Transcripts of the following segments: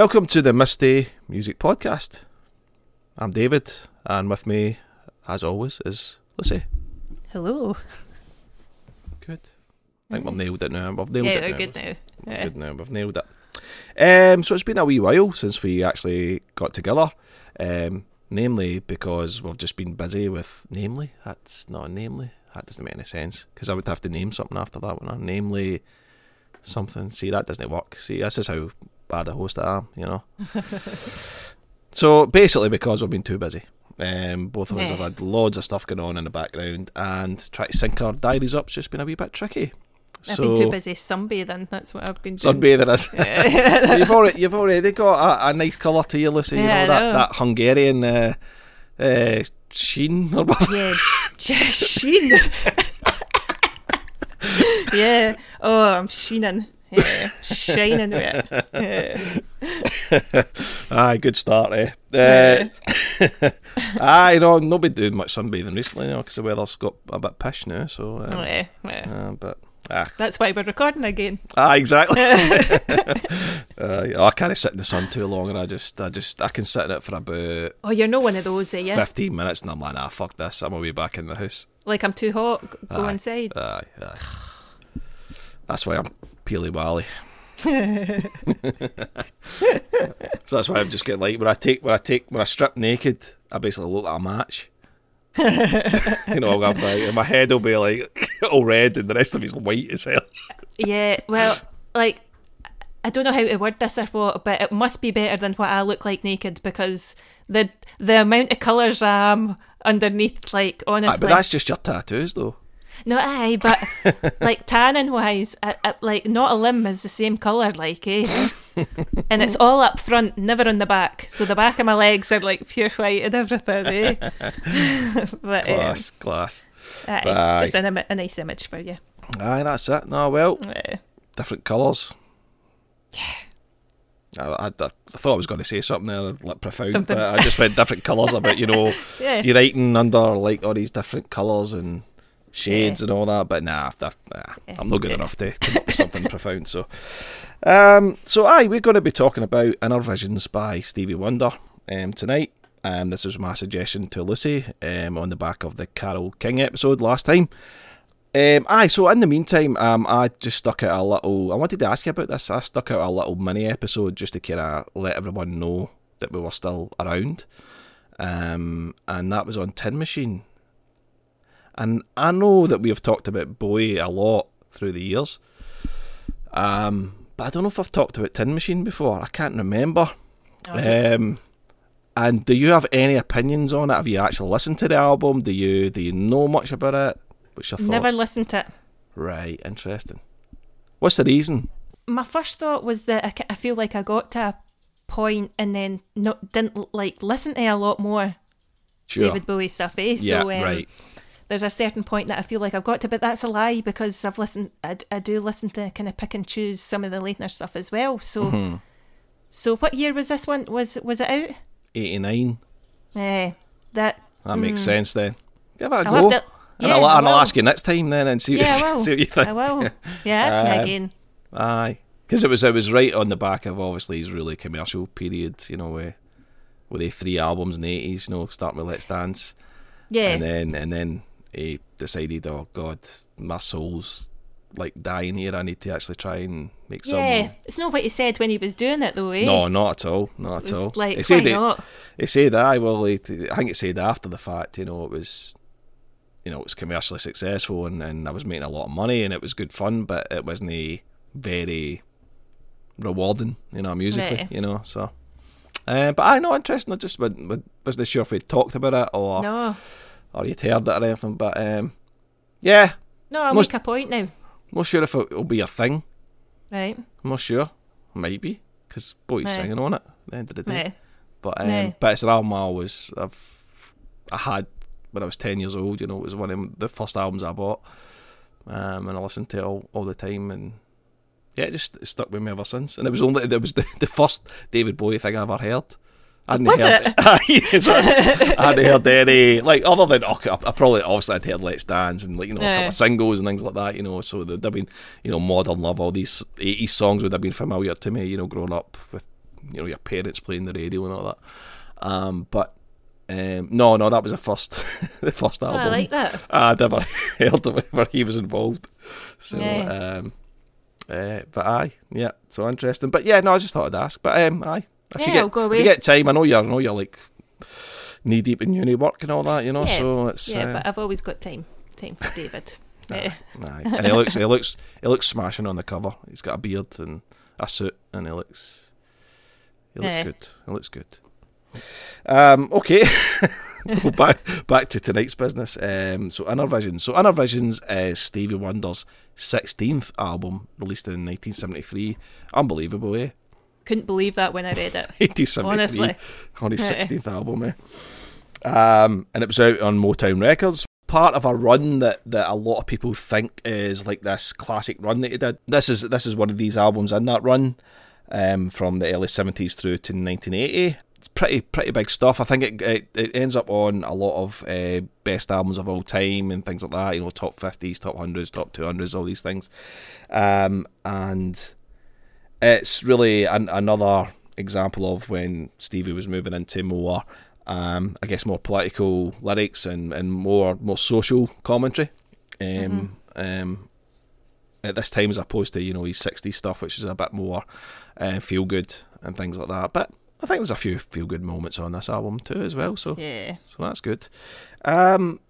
Welcome to the Misty Music Podcast. I'm David, and with me, as always, is Lucy. Hello. Good. I think we've nailed it now. We've nailed yeah, it now. good now. Yeah. Good now. We've nailed it. Um, so it's been a wee while since we actually got together. Um, namely because we've just been busy with namely. That's not namely. That doesn't make any sense because I would have to name something after that one. Namely, something. See, that doesn't work. See, this is how bad a host I am. You know. so basically, because we've been too busy. Um, both of us Yeah. have had loads of stuff going on in the background, and trying to sync our diaries up's just been a wee bit tricky. I've so been too busy sunbathing. That's what I've been doing. sunbathing us. You've already you've already got a, a nice colour to you, Lucy. You Yeah, I know that that Hungarian uh, uh, sheen or whatever. yeah, sheen. yeah. Oh, I'm sheening. Yeah, shining with it. Aye, good start, eh? Uh, aye, no, not been doing much sunbathing recently, you know, because the weather's got a bit pish now. So, um, Yeah, yeah. uh, but ah, That's why we're recording again. ah, exactly. uh, I can't sit in the sun too long, and I just, I just, I can sit in it for about Oh, you're not one of those, are you? fifteen minutes, and I'm like, nah, fuck this. I'm away back in the house. Like I'm too hot. Go Aye. inside. Aye, aye. That's why I'm peely wally. so that's why I'm just getting like when I take when I take when I strip naked, I basically look like a match. you know, have like my head will be like all red and the rest of it's white as hell. Yeah. Well, like I don't know how to word this or what, but it must be better than what I look like naked because the the amount of colours I'm underneath, like Aye, honestly. but that's just your tattoos though. No, aye, but like tanning wise, I, I, like not a limb is the same colour, like eh, and it's all up front, never on the back. So the back of my legs are like pure white and everything, eh? but um, Class, class. aye, Aye. just an, a nice image for you. Aye, that's it. No, well, different colours. I, I, I thought I was going to say something there like profound, Something. but I just went different colours about you know yeah, you're writing under like all these different colours and shades and all that, but nah, nah I'm not good Yeah. enough to come up with something profound. So, um, so aye, we're going to be talking about Innervisions by Stevie Wonder um, tonight. Um, this was my suggestion to Lucy um, on the back of the Carole King episode last time. Um, aye, so in the meantime, um, I just stuck out a little. I wanted to ask you about this. I stuck out a little mini episode just to kind of let everyone know that we were still around, um, and that was on Tin Machine. And I know that we have talked about Bowie a lot through the years, um, but I don't know if I've talked about Tin Machine before. I can't remember. Oh, Um, and do you have any opinions on it? Have you actually listened to the album? Do you do you know much about it? What's your thoughts? never listened to it. Right, interesting. What's the reason? My first thought was that I, I feel like I got to a point and then not didn't like listen to a lot more Sure. David Bowie stuff. Eh? yeah, um, right. There's a certain point that I feel like I've got to, but that's a lie because I've listened. I, I do listen to kind of pick and choose some of the later stuff as well. So, Mm-hmm. so what year was this one? Was was it out? 89. Eh, that That makes sense then. Give it a I'll go. to. and Yeah, I'll, and I'll ask you next time then and see, what- Yeah, will. see what you think. I will. Yeah, ask me Um, again. Aye, because it was it was right on the back of obviously his really commercial period, you know, with with the three albums in the eighties, you know, starting with Let's Dance, Yeah, and then and then he decided, oh God, my soul's like dying here. I need to actually try and make some. yeah. It's not what he said when he was doing it though. Eh? No, not at all. Not it at all. like he why said it, not? he said I well, he, I think it said after the fact, you know, it was, you know, it was commercially successful and, and I was making a lot of money and it was good fun, but it wasn't a very rewarding, you know, musically, Right. you know. So, uh, but I know interesting. I just wa- wa- wasn't sure if we'd talked about it or No, or you'd heard it or anything. But um, yeah, no. I'll Most- make a point now. not sure if it will be a thing. Right, I'm not sure. Maybe because Bowie's Right. singing on it. At the end of the day. right. But um, but it's an album I always I've I had when I was ten years old. You know, it was one of the first albums I bought, um, and I listened to it all, all the time, and yeah, it just stuck with me ever since. And it was only it was the, the first David Bowie thing I ever heard. I hadn't Was heard, it? I hadn't heard any like other than okay, I, probably obviously I'd heard Let's Dance and like you know a couple of singles and things like that. You know, so there'd have been you know Modern Love, all these eighties songs would have been familiar to me. You know, growing up with you know your parents playing the radio and all that. Um, but um, no, no, that was the first, the first Oh, album. I like that. I never heard of it where he was involved. So, Yeah. um, uh, but aye, yeah, so interesting. But yeah, no, I just thought I'd ask. But um, aye, if Yeah, you get I'll go away. you get time, I know you're, I know you're like knee deep in uni work and all that, you know. Yeah, So it's Yeah, uh, but I've always got time. Time for David. yeah. aye. and he looks, he looks, he looks smashing on the cover. He's got a beard and a suit, and he looks, he looks good. He looks good. Um, okay, Go back back to tonight's business. Um, so Innervisions. So Innervisions is Stevie Wonder's sixteenth album, released in 1973. Unbelievable, eh? Couldn't believe that when I read it. 1973 Honestly. on his 16th album, eh? Um, and it was out on Motown Records. Part of a run that, that a lot of people think is like this classic run that he did. This is this is one of these albums in that run, um, from the early 70s through to 1980. It's pretty pretty big stuff. I think it it, it ends up on a lot of uh, best albums of all time and things like that. You know, top 50s, top hundreds, top 200s, all these things. Um, and it's really an, another example of when Stevie was moving into more, um, I guess, more political lyrics and, and more more social commentary. Um, um, at this time, as opposed to you know his '60s stuff, which is a bit more uh, feel good and things like that. But I think there's a few feel good moments on this album too, as well. So Yeah. so that's good. Um,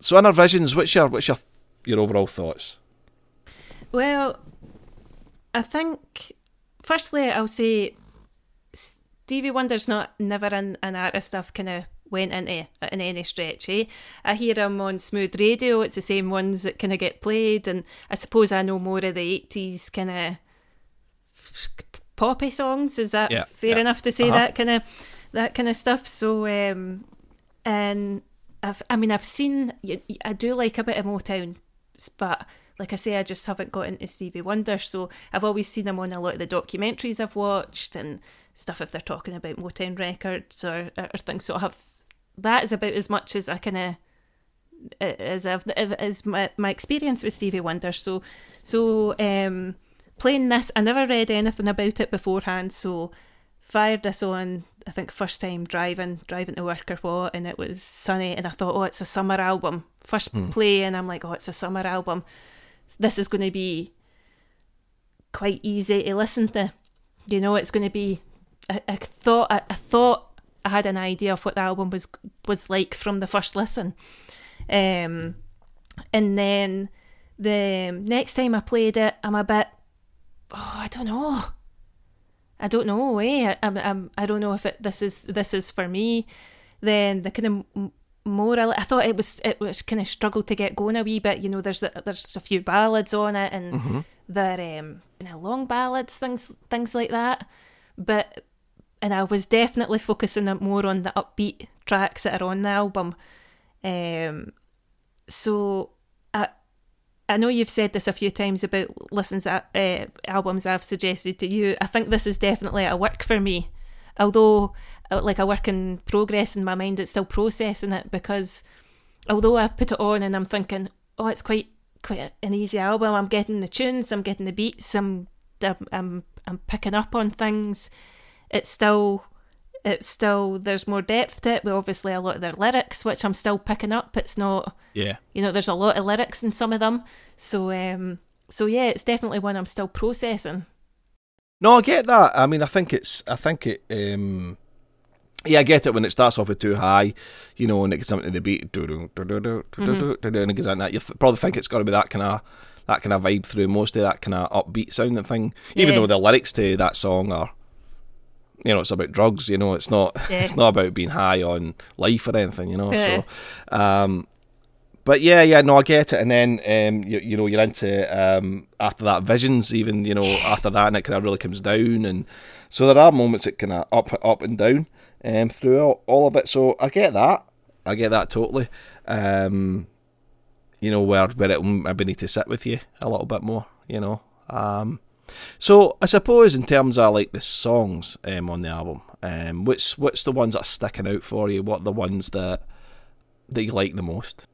so Innervisions, what's your what's your your overall thoughts? Well, I think firstly I'll say Stevie Wonder's not never an, an artist I've kind of went into in any stretch. Eh? I hear him on smooth radio. It's the same ones that kind of get played, and I suppose I know more of the eighties kind of poppy songs. Is that Yeah, fair yeah. enough to say Uh-huh. that kind of that kind of stuff? So, um, and I've I mean I've seen I do like a bit of Motown, but like I say, I just haven't got into Stevie Wonder. So I've always seen him on a lot of the documentaries I've watched and stuff if they're talking about Motown records or, or things. So I have that is about as much as I kind of as I've as my my experience with Stevie Wonder. So so um playing this, I never read anything about it beforehand. So fired this on. I think first time driving driving to work or what, and it was sunny, and I thought, oh, it's a summer album. First play, and I'm like, oh, it's a summer album. This is going to be quite easy to listen to. You know, it's going to be. I, I thought I, I thought I had an idea of what the album was was like from the first listen, um, and then the next time I played it, I'm a bit. Oh, I don't know. I don't know. Eh, I, I'm, I'm, I don't know if it, this is this is for me. Then the kind of more I, thought it was it was kind of struggled to get going a wee bit. You know, there's a, there's a few ballads on it, and they're um, you know, long ballads, things things like that. But and I was definitely focusing it more on the upbeat tracks that are on the album. Um, so I I know you've said this a few times about listens at uh, albums I've suggested to you. I think this is definitely a work for me, although like a work in progress in my mind. It's still processing it because although I put it on and I'm thinking, oh, it's quite quite an easy album. I'm getting the tunes, I'm getting the beats, I'm I'm I'm, I'm picking up on things. It's still it's still there's more depth to it. But obviously a lot of their lyrics, which I'm still picking up. It's not Yeah. you know there's a lot of lyrics in some of them so um so yeah it's definitely one i'm still processing No, I get that. I mean, I think it's. I think it. um Yeah, I get it when it starts off with too high, you know, and it gets something to the beat, and it goes on that. You probably think it's got to be that kind of that kind of vibe through most of that kind of upbeat sounding thing. Even Yeah. though the lyrics to that song are, you know, it's about drugs. You know, it's not. Yeah. It's not about being high on life or anything. You know, Yeah. so. um but yeah, yeah, no, I get it. And then, um, you, you know, you're into um, after that visions, even you know, after that, and it kind of really comes down, and so there are moments that kind of up, up and down, um, through all, all of it. So I get that, I get that totally. Um, you know, where where it maybe need to sit with you a little bit more, you know. Um, so I suppose in terms of like the songs um, on the album, um, which what's the ones that are sticking out for you? What are the ones that that you like the most?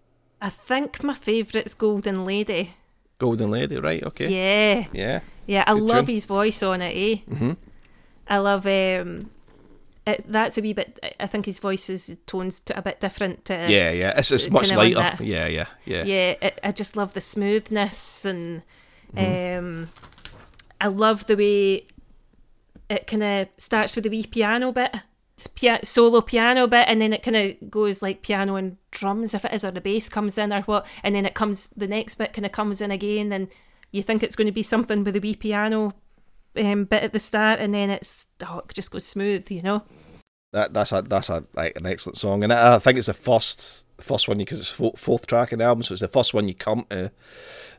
i think my favourite's golden lady Golden Lady, right? Okay. yeah Yeah. yeah i Good love tune. his voice on it eh Mhm. I love um, it, that's a wee bit. I think his voice is tones to a bit different. To, yeah, yeah, it's it's much lighter. that- Yeah, yeah, yeah. yeah. It, I just love the smoothness and Mm-hmm. um, I love the way it kind of starts with the wee piano bit, pia- solo piano bit, and then it kind of goes like piano and drums if it is, or the bass comes in or what, and then it comes the next bit kind of comes in again, and you think it's going to be something with the wee piano um, bit at the start, and then it's oh, it just goes smooth, you know. That that's a that's a like an excellent song, and I, I think it's the first first one because it's fo- fourth track in the album, so it's the first one you come to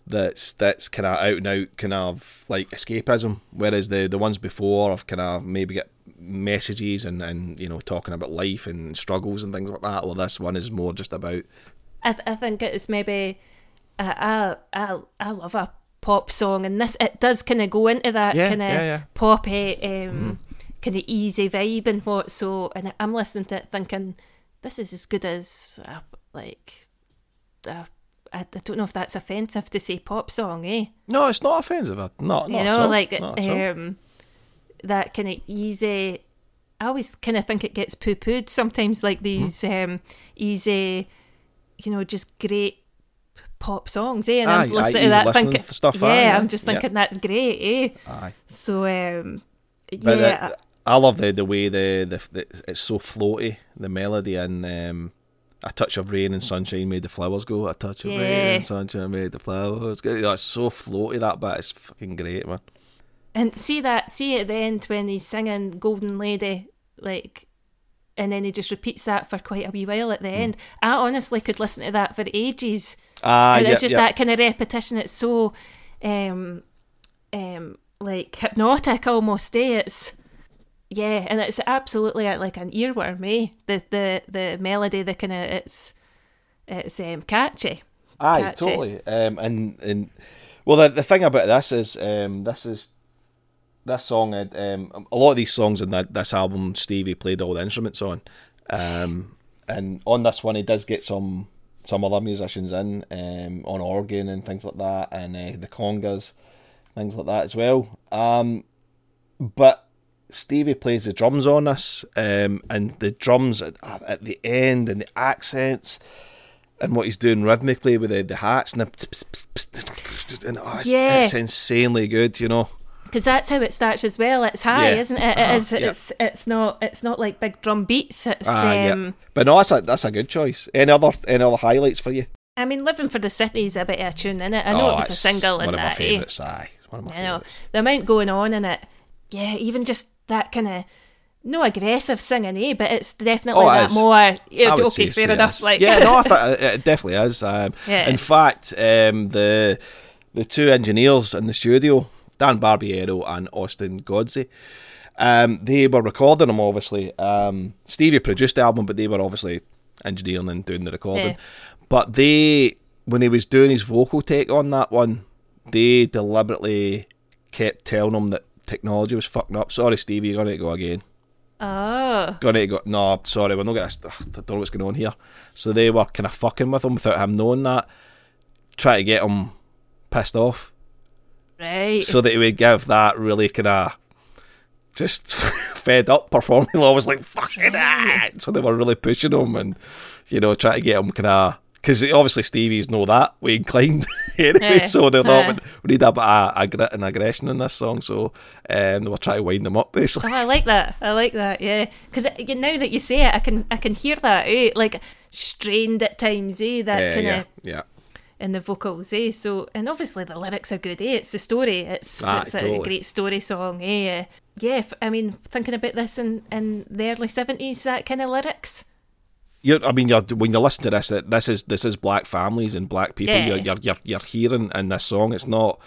that's that's kind of out and out kind of like escapism, whereas the the ones before have kind of maybe get messages and and you know talking about life and struggles and things like that. Well, this one is more just about I, th- I think it's maybe uh, I I I love a pop song, and this it does kind of go into that Yeah, kind of yeah, yeah. poppy, um, kind of easy vibe and what. So, and I'm listening to it thinking this is as good as uh, like uh, I, I don't know if that's offensive to say pop song, eh? no, it's not offensive. uh, Not, not you know, like not at all. um, that kind of easy. I always kind of think it gets poo pooed sometimes, like these um, easy, you know, just great pop songs, eh? And Aye, I'm listening easy to that listening thinking, stuff, yeah, aye, yeah, I'm just yeah. thinking that's great, eh? Aye. So, um, But yeah, the- I love the the way the, the the it's so floaty the melody and um, a touch of rain and sunshine made the flowers go. A touch of rain and sunshine made the flowers go. That's so floaty that bit. It's fucking great, man. and see that, see at the end when he's singing "Golden Lady," like. And then he just repeats that for quite a wee while at the end. I honestly could listen to that for ages. Ah, and yeah, it's just yeah. that kind of repetition. It's so, um, um, like hypnotic almost. Eh? It's yeah, and it's absolutely uh, like an earworm. Eh? The the the melody, the kind of it's it's um catchy. Aye, catchy. totally. Um, and and well, the the thing about this is um, this is this song. Um, a lot of these songs in that this album, Stevie played all the instruments on, um, and on this one he does get some some other musicians in um, on organ and things like that, and uh, the congas, things like that as well. Um, but Stevie plays the drums on us, um, and the drums at, at the end and the accents and what he's doing rhythmically with the, the hats and the pss, pss, pss, and oh, it's, Yeah. it's insanely good, you know. Because that's how it starts as well. It's high, Yeah. isn't it? It Uh-huh, is. It's it's not. It's not like big drum beats. It's. Yeah. um, But no, that's a that's a good choice. Any other any other highlights for you? I mean, living for the city is a bit of a tune in it. I know Oh, it was a single one of my that. eh? favourites. Aye, it's one of my I know favourites. the amount going on in it. Yeah, even just that kind of no aggressive singing, eh? But it's definitely Oh, it that is. more. Yeah, okay, fair so, enough. yes. Like yeah, no, I think it definitely is. Um, Yeah. In fact, um, the the two engineers in the studio, Dan Barbiero and Austin Godsey, um, they were recording them. Obviously, um, Stevie produced the album, but they were obviously engineering and doing the recording. Yeah. But they, when he was doing his vocal take on that one, they deliberately kept telling him that technology was fucking up. Sorry, Stevie, you're gonna go again oh, gonna go. No, sorry, we're not gonna. I don't know what's going on here. So they were kind of fucking with him without him knowing that, try to get him pissed off, right. so that he would give that really kind of just fed up performing. I was like fucking ah. So they were really pushing him and you know trying to get him kind of. Because obviously Stevie's know that we inclined anyway, Yeah, so they thought yeah. we need a bit of a grit and aggression in this song. So um, they were trying to wind them up basically. Oh, I like that. I like that. Yeah, because you now that you say it, I can I can hear that. Eh? Like strained at times. Eh? That Yeah, kind of yeah, in the vocals. Eh? So and obviously the lyrics are good. Eh? It's the story. It's Ah, it's a great story song. Eh? Yeah. I mean, thinking about this in in the early seventies, that kind of lyrics. You're, I mean, you're, when you listen to this, this is this is black families and black people. Yeah. You're, you're you're you're hearing in this song. It's not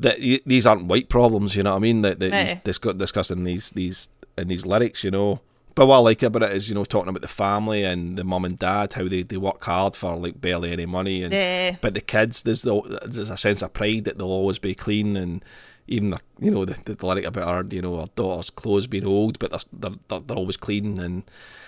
that these aren't white problems. You know what I mean? That, that he's discuss, discussing these these in these lyrics. You know. But what I like about it is, you know, talking about the family and the mum and dad, how they, they work hard for like barely any money, and Yeah. but the kids, there's the, there's a sense of pride that they'll always be clean, and even the, you know the, the lyric about her, you know, her daughter's clothes being old, but they're they're, they're always clean and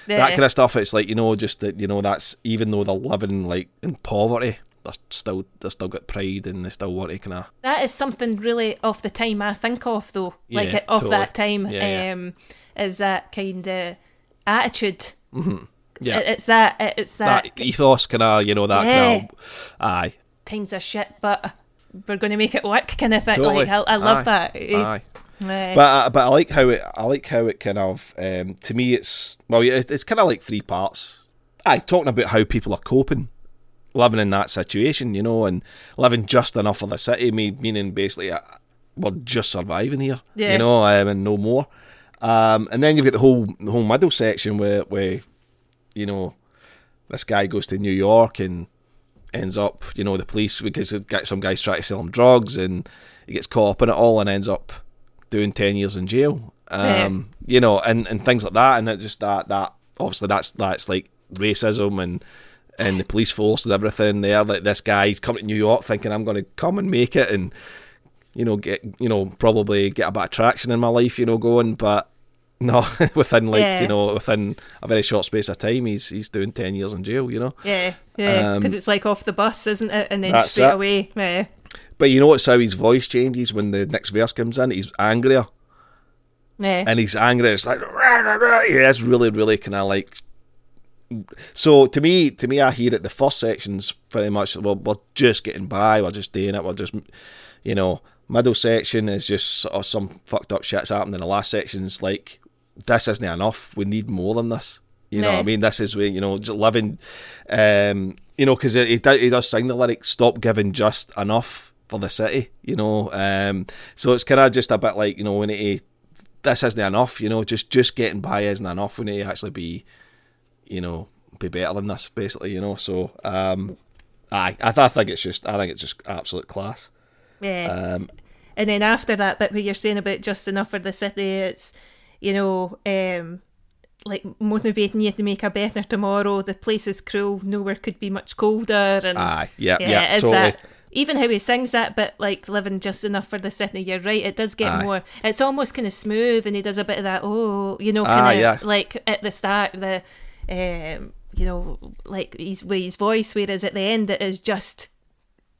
that kind of stuff. It's like you know, just that you know, that's even though they're living like in poverty, they're still they've still got pride and they still want to kind of That is something really of the time I think of though, like Yeah, it- of totally. that time. Yeah, yeah. um, is that kind of attitude? Mm-hmm. yeah it's that. It's that, that ethos kind of you know that kind of aye times are shit, but we're going to make it work kind of thing. Totally. Like I, I love Aye. that. eh? aye. But uh, but I like how it I like how it kind of um, to me it's well it's, it's kind of like three parts. Aye, talking about how people are coping, living in that situation, you know, and living just enough of the city, me meaning basically uh, we're just surviving here, Yeah. you know, um, and no more. Um, and then you've got the whole the whole middle section where where you know this guy goes to New York and ends up, you know, the police because some guys try to sell him drugs and he gets caught up in it all and ends up doing ten years in jail. Um, you know, and, and things like that, and it just that that obviously that's that's like racism and and the police force and everything there. Like this guy, he's come to New York thinking I'm going to come and make it and you know get you know probably get a bit of traction in my life, you know, going, but no, within like Yeah. you know within a very short space of time, he's he's doing ten years in jail, you know. yeah, yeah, um, because it's like off the bus, isn't it? And then straight it. away, eh. But you notice how his voice changes when the next verse comes in. He's angrier, Yeah. and he's angry. It's like yeah, it's really, really kind of like. So to me, to me, I hear it. The first section's very much well, we're just getting by. We're just doing it. We're just, you know, middle section is just sort of some fucked up shit's happening. The last section's like, this isn't enough. We need more than this. You know, what I mean, this is where you know, just living. Um, you know, because he does, he does sing the lyric, "Stop giving just enough for the city." You know, um, so it's kind of just a bit like you know, when to. This isn't enough. You know, just just getting by isn't enough. When to actually be, you know, be better than this. Basically, you know. So, um, I, th- I think it's just, I think it's just absolute class. Yeah. Um, and then after that bit where you're saying about just enough for the city, it's you know, um, like motivating you to make a better tomorrow. The place is cruel. Nowhere could be much colder. And aye, yeah, yeah, yeah, is totally. that even how he sings that bit like living just enough for the city? You're right. It does get Aye. more. It's almost kind of smooth, and he does a bit of that. Oh, you know, Ah, kind of yeah. like at the start the. Um, you know, like his his voice, whereas at the end it is just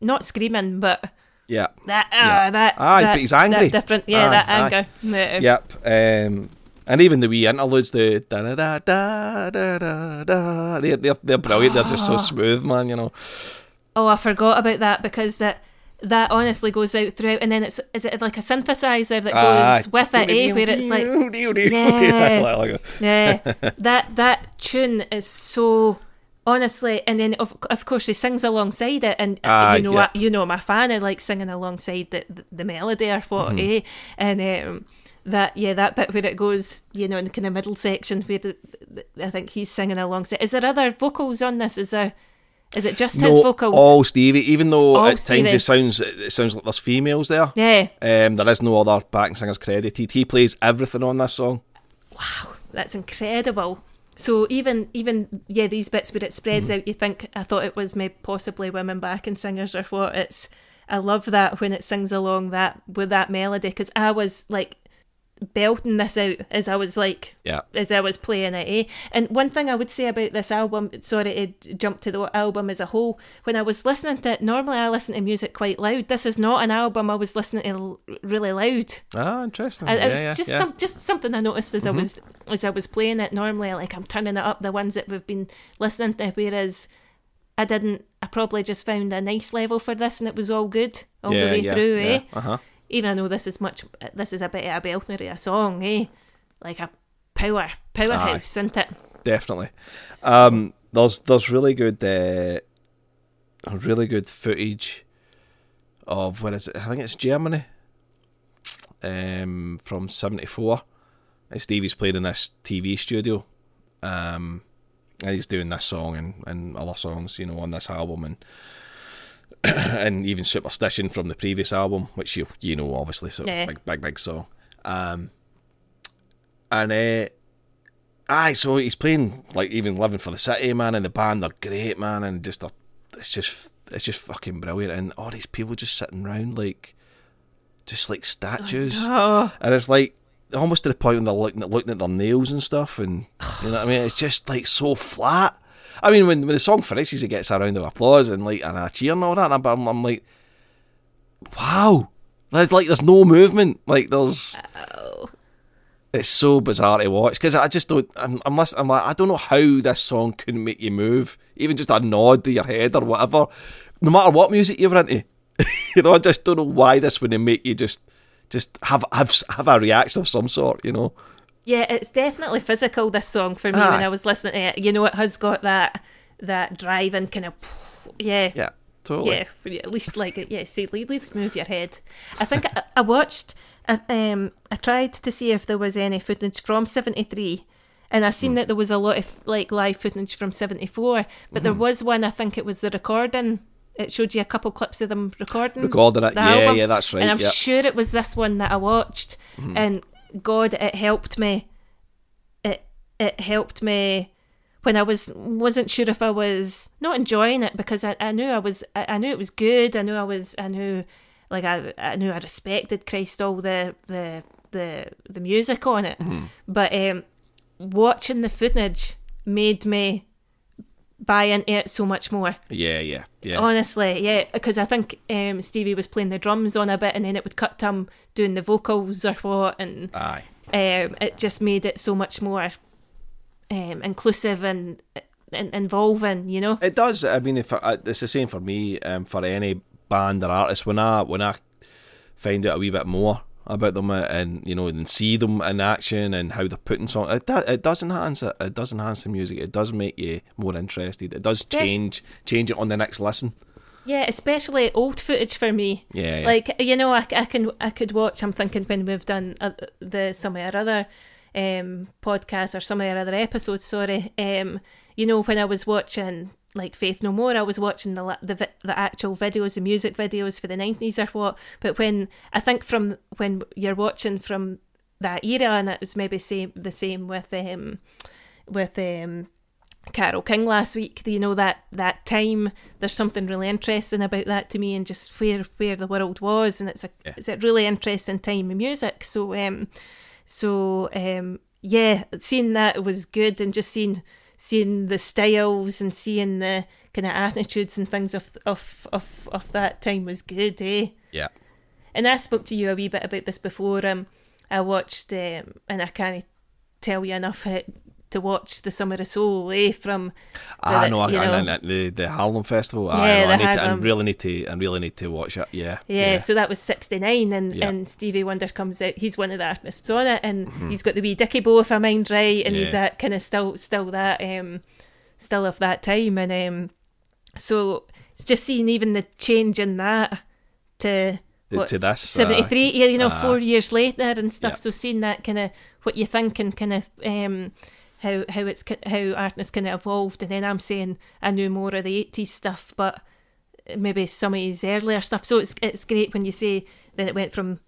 not screaming, but Yeah, that ah, Yeah. that Aye, that, but he's angry. That different, yeah, Aye, that aye. anger. Yeah. Yep. Um, and even the wee interludes, the da da da da da da da, they they're they're brilliant. They're just so smooth, man. You know. Oh, I forgot about that because that that honestly goes out throughout, and then it's is it like a synthesizer that goes Aye. with it, eh? Where it's like yeah, that that tune is so honestly, and then of of course he sings alongside it, and uh, you know yeah. what, you know I'm a fan of like singing alongside the the, the melody or what, Mm-hmm. eh? And um, that yeah, that bit where it goes, you know, in the kind of middle section where the, the, I think he's singing alongside. Is there other vocals on this? Is there? Is it just his vocals? all Stevie. Even though All at times it sounds it sounds like there's females there. yeah, Um, there is no other backing singers credited. He plays everything on this song. Wow, that's incredible. So even even yeah, these bits where it spreads Mm-hmm. out, you think I thought it was maybe possibly women backing singers or what? It's I love that when it sings along that with that melody because I was like belting this out as I was like Yeah. as I was playing it. Eh? And one thing I would say about this album, sorry to jump to the album as a whole, when I was listening to it, normally I listen to music quite loud. This is not an album I was listening to really loud. Ah, interesting. I- yeah, it was yeah, just yeah. Mm-hmm. some just something I noticed as I was as I was playing it. Normally, like I'm turning it up the ones that we've been listening to, whereas I didn't. I probably just found a nice level for this, and it was all good all the way through. yeah. Eh? Uh huh. Even though this is much, this is a bit of a belter of a song, eh? Like a power powerhouse, isn't it? definitely. Um, there's there's really good, uh, really good footage of where is it? I think it's Germany. Um, from '74, and Stevie's playing in this TV studio, um, and he's doing this song and, and other songs, you know, on this album and. and even Superstition from the previous album, which you you know obviously, so Yeah. big big big song. Um, and uh, aye, so he's playing like even living for the city, man, and the band they're great, man, and just it's just it's just fucking brilliant, and all these people just sitting around like just like statues, Oh, and it's like almost to the point when they're looking at looking at their nails and stuff, and you know what I mean. It's just like so flat. I mean, when, when the song finishes, it gets a round of applause and like and a cheer and all that. But I'm, I'm like, wow, like, like there's no movement. Like there's, Oh. it's so bizarre to watch because I just don't. I'm, I'm, I'm like, I don't know how this song couldn't make you move, even just a nod to your head or whatever. No matter what music you're into, you know, I just don't know why this wouldn't make you just, just have have have a reaction of some sort. You know. Yeah, it's definitely physical. This song for me when I was listening to it, you know, it has got that that driving kind of, yeah, Yeah. Totally. yeah, at least like yeah. See, at least move your head. I think I, I watched. I, um, I tried to see if there was any footage from '73, and I Hmm. seen that there was a lot of like live footage from '74, but Hmm. there was one. I think it was the recording. It showed you a couple clips of them recording. Recording it. the Yeah, album, yeah, that's right. And I'm yeah. sure it was this one that I watched, and God, it helped me. It it helped me when I was wasn't sure if I was not enjoying it because I, I knew I was I, I knew it was good. I knew I was I knew like I I knew I respected Christ all the the the the music on it, but um, watching the footage made me buy into it so much more. yeah, yeah, yeah. Honestly, yeah, because I think um, Stevie was playing the drums on a bit, and then it would cut to him doing the vocals or what, and Aye. um, it just made it so much more um, inclusive and, and involving. You know, It does. I mean, if I, it's the same for me. Um, for any band or artist, when I when I find out a wee bit more about them and you know and see them in action and how they're putting songs, it, do, it does enhance it. It does enhance the music. It does make you more interested. It does change change it on the next listen. yeah, especially old footage for me. Yeah, yeah. Like you know, I, I can I could watch. I'm thinking when we've done uh, the some of our other um podcasts or some of our other episodes. Sorry, um, you know when I was watching like Faith No More, I was watching the the the actual videos, the music videos for the nineties or what. But when I think from when you're watching from that era, and it was maybe same the same with um with um Carole King last week. You know that that time. There's something really interesting about that to me, and just where where the world was, and it's a Yeah. it's a really interesting time in music. So um, so um, yeah, seeing that was good, and just seeing seeing the styles and seeing the kind of attitudes and things of of of of that time was good, eh? yeah. And I spoke to you a wee bit about this before. Um, I watched, um, and I can't tell you enough to watch the Summer of Soul, eh? From I the- I, know. I, I, the the Harlem Festival. Yeah, I, know, I, need to, I really need to. I really need to watch it. Yeah, Yeah, so that was 69, and, Yeah. and Stevie Wonder comes out. He's one of the artists on it, and he's got the wee dicky bow, if I mind right, and he's Mm-hmm. That kind of still, still that, um, still of that time. And um, so it's just seeing even the change in that to To- what, to this, uh, 73, yeah, you know, uh, four years later and stuff. yeah. So seeing that kind of what you think and kind of um, how how it's how artists kind of evolved, and then I'm saying I knew more of the 80s stuff, but maybe some of his earlier stuff. So it's it's great when you say that it went from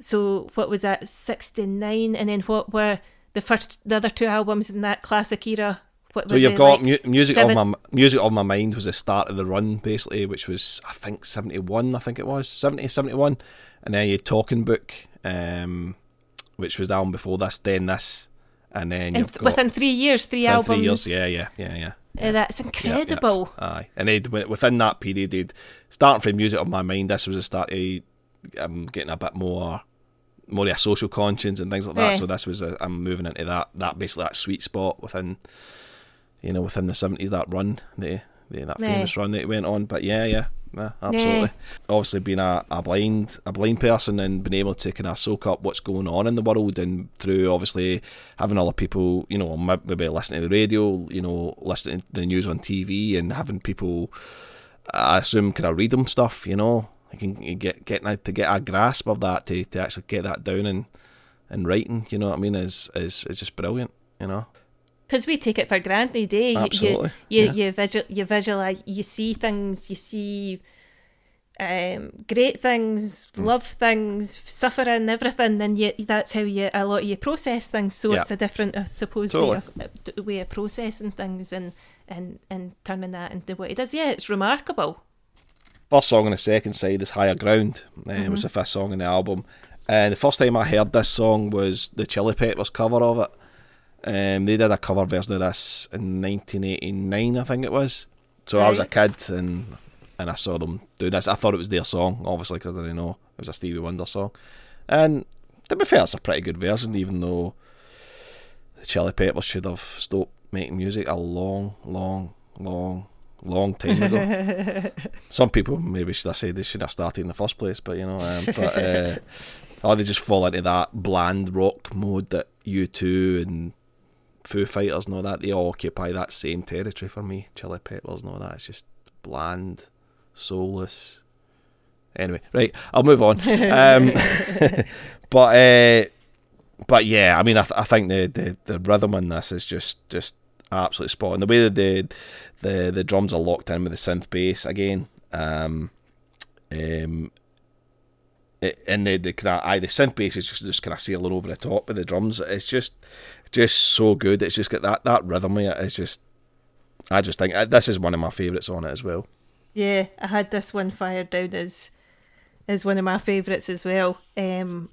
so what was that 69, and then what were the first the other two albums in that classic era? What So you've they, got like, mu- music seven- of my music of my mind was the start of the run basically, which was I think seventy one. I think it was 70, 71. and then you Talking Book, um, which was the album before this, then this, and then and th- within three years, three albums. three years. Yeah, yeah, yeah, yeah. Uh, that's Yeah, yeah. incredible. Aye, and they'd, within that period, he'd starting from music of my mind. This was a start of um, getting a bit more, more of a social conscience and things like that. So this was a, I'm moving into that that basically that sweet spot within, you know, within the seventies that run, the, the that Yeah. famous run that it went on. But yeah, yeah. Yeah, absolutely. Obviously, being a, a blind a blind person and being able to kind of soak up what's going on in the world, and through obviously having other people, you know, maybe listening to the radio, you know, listening to the news on TV, and having people, I assume, kind of read them stuff, you know, I can you get getting to get a grasp of that to, to actually get that down in in writing, you know what I mean, is is is just brilliant, you know. Because we take it for granted, eh? You- Absolutely, You yeah. you, you, visual, you visualize, you see things, you see um, great things, Mm. love things, suffering, everything, and you, that's how you a lot of you process things. So Yeah. it's a different, I suppose, Totally. way of uh, way of processing things and and and turning that into what it does. Yeah, it's remarkable. First song on the second side is Higher Ground. Uh, It was the fifth song in the album. And the first time I heard this song was the Chili Peppers cover of it. Um, they did a cover version of this in 1989, I think it was. So I was a kid and and I saw them do this. I thought it was their song, obviously, because I didn't know it was a Stevie Wonder song. And to be fair, it's a pretty good version, even though the Chili Peppers should have stopped making music a long, long, long, long time ago. Some people maybe should have said they should have started in the first place, but you know, um, but uh, or they just fall into that bland rock mode that U2 and Foo Fighters and all that. They all occupy that same territory for me. Chili Peppers and all that. It's just bland, soulless. Anyway, right, I'll move on. Um, but uh, but yeah, I mean, I, th- I think the, the the rhythm in this is just just absolutely spot on. The way that the the the drums are locked in with the synth bass again. Um, um, and the the kind of aye, the synth bass is just, just kind of sailing over the top of the drums. It's just just so good. It's just got that that rhythm. it. It's just I just think uh, this is one of my favourites on it as well. Yeah, I had this one fired down as as one of my favourites as well. Um,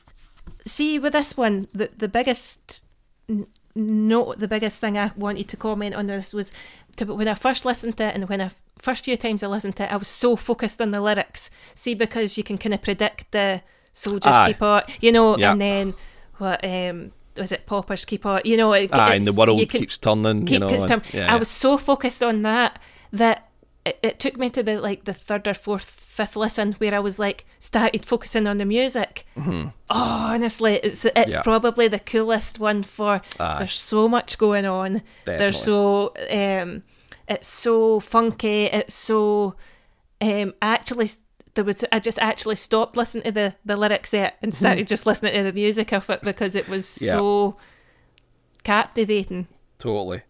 see, with this one, the the biggest n- no, the biggest thing I wanted to comment on this was to, when I first listened to it and when I first few times I listened to it, I was so focused on the lyrics. See, because you can kind of predict the soldiers Aye. keep on, you know, Yeah. and then what um was it poppers keep on, you know, it, Aye, and the world keeps turning. keep you know, and- time. yeah, I was so focused on that that it, it took me to the like the third or fourth, fifth listen where I was like started focusing on the music. Oh, honestly, it's it's Mm-hmm. Yeah. probably the coolest one for. Aye. There's so much going on. There's so um, it's so funky. It's so um, actually. There was I just actually stopped listening to the, the lyrics there and started just listening to the music of it because it was Mm-hmm. Yeah. so captivating. totally.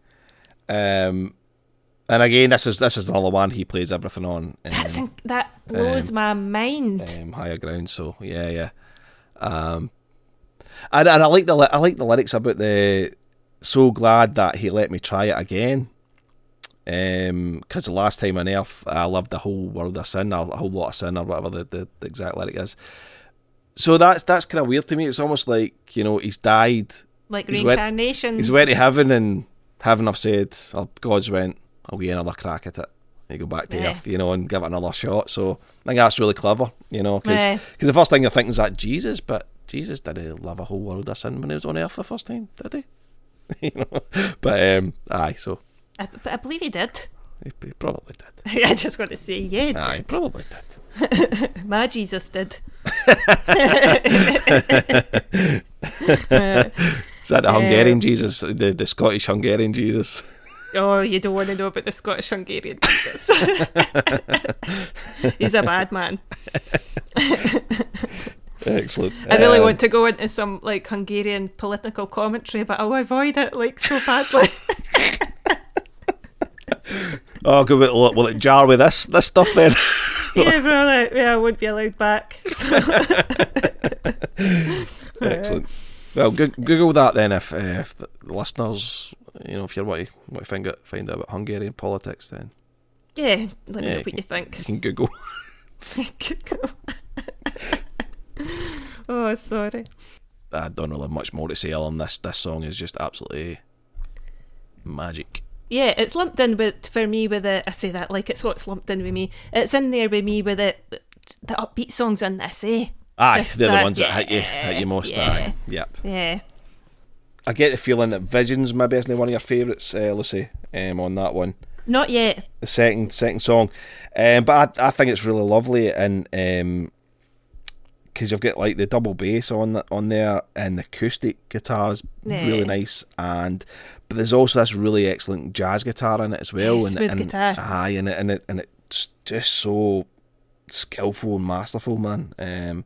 Um, and again, this is this is another one he plays everything on. Um, That's in, that blows um, my mind. um, higher ground. So yeah, yeah. Um, and, and I like the I like the lyrics about the so glad that he let me try it again. Um, because the last time on Earth, I loved the whole world of sin, or a whole lot of sin, or whatever the, the, the exact lyric is. So that's that's kind of weird to me. It's almost like you know he's died, like he's went- reincarnation. he's went to heaven, and heaven have said, or God's went, I'll you another crack at it. You go back to Yeah. Earth, you know, and give it another shot. So I think that's really clever, you know, because Yeah. the first thing you're thinking is that Jesus, but Jesus didn't love a whole world of sin when he was on Earth the first time, did he? you know, but um, aye, so I, but I believe he did. he, he probably did. I just want to say, yeah, he Aye, he probably did. my Jesus did. Is that the Hungarian Jesus, the the Scottish Hungarian Jesus? Oh, you don't want to know about the Scottish Hungarian Jesus. He's a bad man. Excellent. I really Um, want to go into some like Hungarian political commentary, but I'll avoid it like so badly. Oh, good. Will, will it jar with this this stuff then? yeah, brother. Yeah, I won't be allowed back. So. Excellent. Well, Google that then if, uh, if the listeners, you know, if you want to, find out, find out about Hungarian politics, then Yeah, let me Yeah, know what you think. you can Google. oh, sorry. I don't really have much more to say on this. This song is just absolutely magic. Yeah, it's lumped in with for me with the I say that like it's what's lumped in with me. It's in there with me with it the upbeat songs on this, eh? Aye, Just they're the that, ones that hit you, hit you most. yeah. Aye, yep. Yeah. I get the feeling that Visions maybe isn't one of your favourites, uh, Lucy, um, on that one. Not yet. the second second song, um, but I, I think it's really lovely and because you've got like the double bass on the, on there and the acoustic guitar is really nice and but there's also this really excellent jazz guitar in it as well Yeah, and, smooth and guitar. aye and it, and it and it's just so skillful and masterful man. Um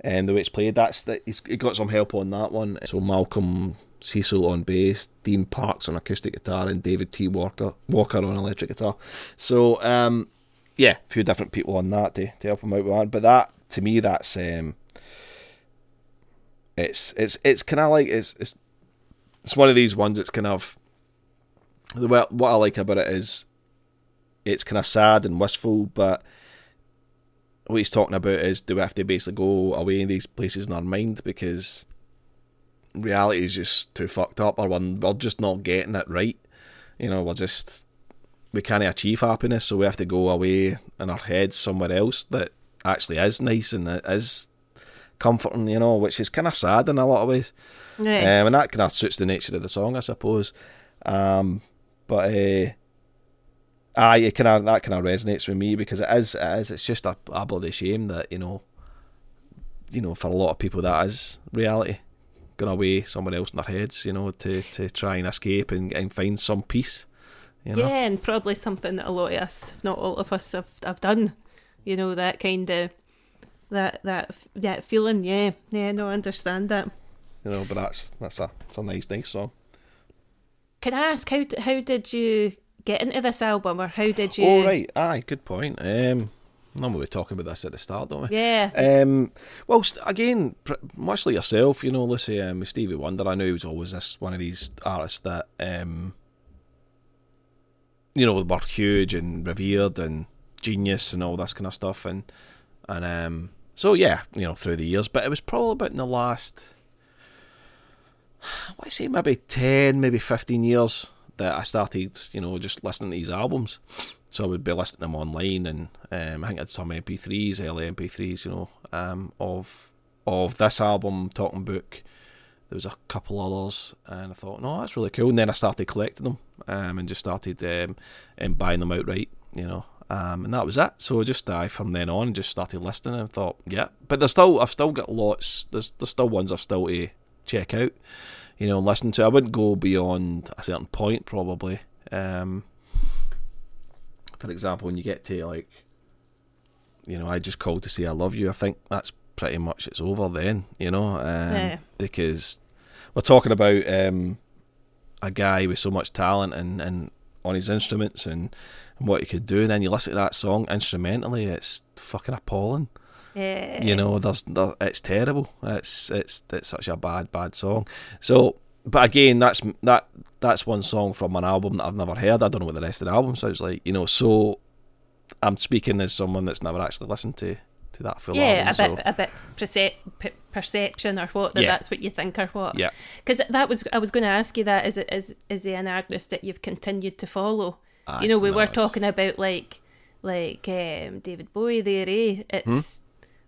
and the way it's played that's that he's he got some help on that one. So Malcolm Cecil on bass Dean Parks on acoustic guitar and David T. Walker Walker on electric guitar. So um yeah a few different people on that to, to help him out with that. But that to me that's um it's it's it's kind of like it's it's it's one of these ones that's kind of the way, what I like about it is it's kind of sad and wistful, but what he's talking about is do we have to basically go away in these places in our mind because reality is just too fucked up, or we're, we're just not getting it right. You know, we're just we can't achieve happiness, so we have to go away in our heads somewhere else that actually is nice and is comforting. You know, which is kind of sad in a lot of ways. Yeah. Um, and that kind of suits the nature of the song, I suppose. Um, but uh, aye, it kind of that kind of resonates with me because it is, it is. It's just a, a bloody shame that you know, you know, for a lot of people that is reality, going away somewhere else in their heads, you know, to to try and escape and, and find some peace. You know? Yeah, and probably something that a lot of us, if not all of us, have have done. You know that kind of that that that feeling. Yeah, yeah. No, I understand that. You know, but that's that's a it's a nice nice song. Can I ask how how did you get into this album, or how did you? Oh right, aye, good point. Um, normally we talking about this at the start, don't we? Yeah. Um, well, again, much like yourself, you know, let's say um, Stevie Wonder, I know he was always this one of these artists that, um, you know, were huge and revered and genius and all this kind of stuff, and and um, so yeah, you know, through the years, but it was probably about in the last, what I say, maybe ten, maybe fifteen years that I started, you know, just listening to these albums. So I would be listening to them online, and um, I think I had some MP3s, early MP3s, you know, um, of of this album, Talking Book. There was a couple others, and I thought, no, that's really cool. And then I started collecting them, um, and just started um, and buying them outright, you know. Um, and that was it. So just I from then on just started listening and thought, yeah. But there's still I've still got lots. There's there's still ones I've still to check out, you know, and listen to. I wouldn't go beyond a certain point probably. Um, for example, when you get to like, you know, I just called to say I love you. I think that's pretty much it's over then, you know, um, Yeah. because we're talking about um, a guy with so much talent and, and on his instruments and, and what he could do. And then you listen to that song instrumentally, it's fucking appalling. Yeah. You know, there's, there, it's terrible. It's it's it's such a bad bad song. So, but again, that's that that's one song from an album that I've never heard. I don't know what the rest of the album sounds like. You know, so I'm speaking as someone that's never actually listened to to that full yeah, album. a bit, a bit percep- per- perception or what that Yeah. that's what you think or what. yeah. Because that was I was going to ask you that is it is is he an artist that you've continued to follow? Aye, you know, we no, were it's- talking about like like um, David Bowie there, eh? It's Hmm?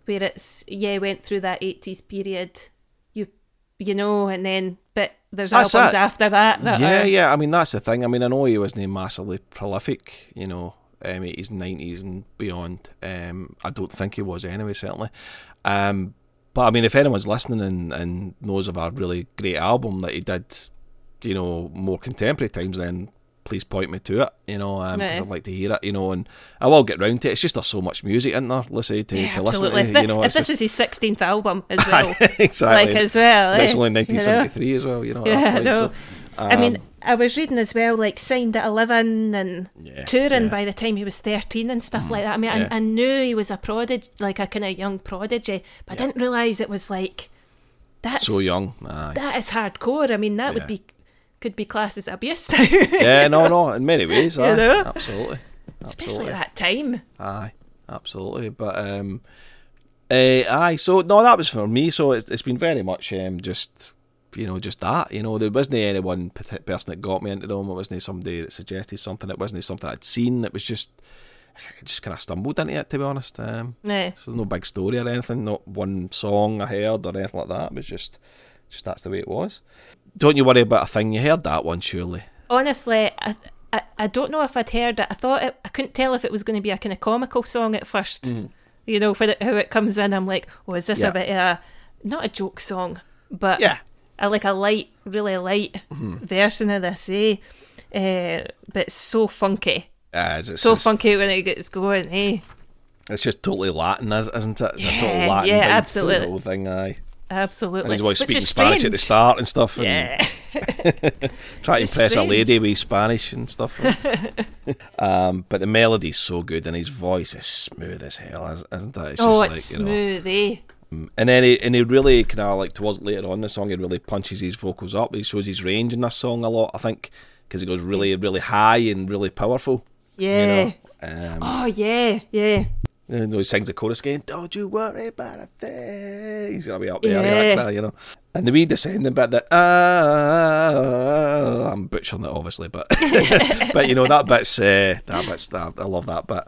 Where it's yeah went through that eighties period, you you know, and then but there's That's albums it. after that. that yeah, are- yeah. I mean, that's the thing. I mean, I know he wasn't massively prolific, you know, um, 80s, 90s, and beyond. Um, I don't think he was anyway, certainly. Um, but I mean, if anyone's listening and, and knows of a really great album that he did, you know, more contemporary times, then please point me to it, you know, because Yeah. I'd like to hear it, you know, and I will get round to it. It's just there's so much music in there, let's say, to, Yeah, to listen to, If, you know. if this just- is his sixteenth album as well, exactly. like as well, And it's eh? only You know? 1973 as well, you know. Yeah, I know. so, I mean, um, I was reading as well, like signed at eleven and yeah, touring yeah. Mm. by the time he was 13 and stuff like that. I mean, yeah. I, I knew he was a prodigy, like a kind of young prodigy, but I didn't realise it was like that's so young. Aye. that is hardcore. I mean, that would be could be classed as abuse now, yeah, no, no, in many ways, aye, know? absolutely, especially absolutely, at that time. aye, absolutely. But um, uh, aye, so no, that was for me. So it's, it's been very much um, just you know, just that. You know, there wasn't any one person that got me into them. It wasn't somebody that suggested something. It wasn't something I'd seen. It was just, I just kind of stumbled into it. To be honest, um, Yeah. so there's no big story or anything. Not one song I heard or anything like that. It was just, just that's the way it was. Don't you worry about a thing. You heard that one, surely. Honestly, I, I I don't know if I'd heard it. I thought it, I couldn't tell if it was going to be a kind of comical song at first. You know, it, how it comes in, I'm like, oh, is this Mm. Yeah. a bit of a not a joke song, but Yeah. a, like a light, really light Mm-hmm. version of this, eh? Uh, but it's so funky, As it's so funky when it gets going, eh? It's just totally Latin, is- isn't it? It's a Yeah, total Latin yeah, absolutely. Thing, aye. And Absolutely. he's always Which speaking Spanish at the start and stuff. And Yeah, Try to impress strange. a lady with Spanish and stuff. um, but the melody's so good and his voice is smooth as hell, is- isn't it? It's oh, just it's like, you know. eh? And then he, and he really kind of like towards later on the song, he really punches his vocals up. He shows his range in this song a lot, I think, because he goes really, really high and really powerful. Yeah. You know? um, Oh yeah, yeah. And he sings the chorus again. Don't you worry about a thing. He's gonna be up there, Yeah. yeah. you know. And the wee descending bit that uh, I'm butchering it obviously, but but you know that bit's uh, that bit's that, I love that bit.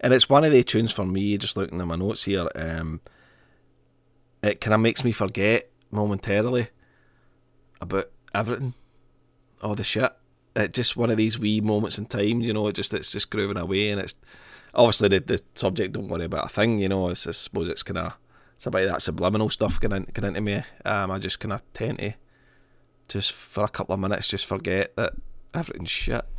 And it's one of the tunes for me. Just looking at my notes here, um, it kind of makes me forget momentarily about everything, all the shit. It's just one of these wee moments in time, you know. It just it's just grooving away, and it's obviously the, the subject. Don't worry about a thing, you know. It's, I suppose it's kind of it's about that subliminal stuff getting, getting into me. Um, I just kind of tend to just for a couple of minutes just forget that everything's shit.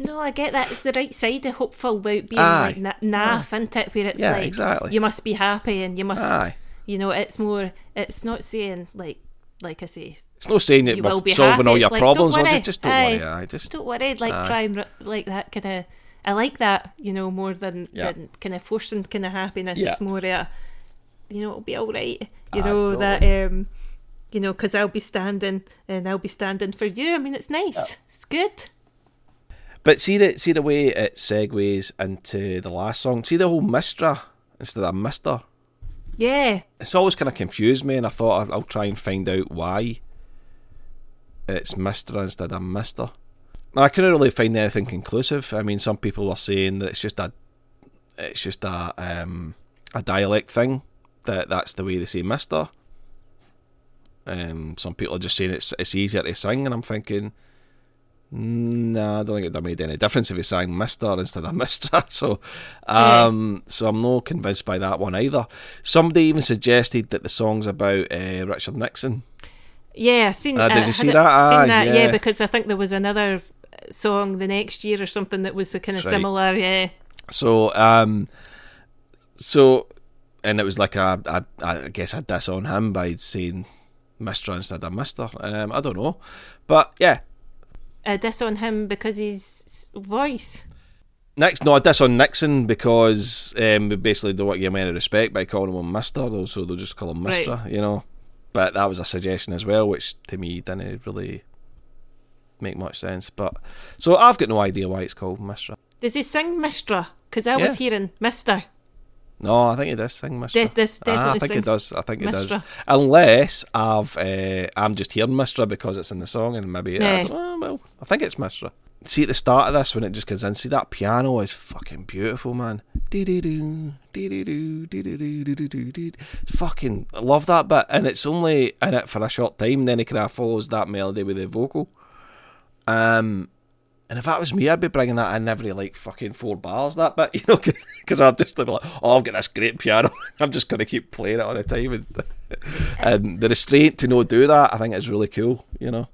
No, I get that. It's the right side of hopeful about being Aye. like na- naff, isn't it? Where it's Yeah, like exactly. you must be happy and you must, Aye. you know, it's more. It's not saying like, like I say, It's not saying that you we're will be solving happy. all It's your like, problems. Don't or worry. just, just don't Aye. worry. I just don't worry. Like Aye. try and re- like that kind of. I like that, you know, more than, Yeah. than kind of forcing kind of happiness. Yeah. It's more a, you know, it'll be all right. You Aye, know that, um, you know, because I'll be standing and I'll be standing for you. I mean, it's nice. It's good. But see the see the way it segues into the last song. See the whole Mistra instead of Mister. Yeah. It's always kind of confused me, and I thought I'll, I'll try and find out why it's Mister instead of Mister. And I couldn't really find anything conclusive. I mean, some people were saying that it's just a it's just a um, a dialect thing that that's the way they say Mister. Um, some people are just saying it's it's easier to sing, and I'm thinking. Nah, I don't think it would have made any difference if he sang Mister instead of Mister. So, um, so I'm not convinced by that one either. Somebody even suggested that the song's about uh, Richard Nixon. Yeah, I've seen. Uh, did you see that? Seen that, yeah. yeah. because I think there was another song the next year or something that was a kind of right. similar. Yeah, So, um, so, and it was like a, a, I guess a diss on him by saying Mister instead of Mister. Um, I don't know, but yeah. a diss on him because his voice. Next, no, a diss on Nixon because um, we basically don't want to give him any respect by calling him Mister, though, so they'll just call him Right. Mister, you know. But that was a suggestion as well, which to me didn't really make much sense. But so I've got no idea why it's called Mister. Does he sing Mistra? Because I was hearing Mister. No, I think it does sing Mister. De- this Ah, I think it does. I think it does. Unless I've, uh, I'm just hearing Mistra because it's in the song, and maybe I Yeah. don't. Well, I think it's Mistra. See at the start of this when it just comes in. See that piano is fucking beautiful, man. Fucking. I love that bit, and it's only in it for a short time. Then it kind of follows that melody with the vocal. Um, and if that was me, I'd be bringing that in every like fucking four bars. That bit, you know, because I'd just be like, "Oh, I've got this great piano. I'm just going to keep playing it all the time." And, and the restraint to not do that, I think, is really cool. You know,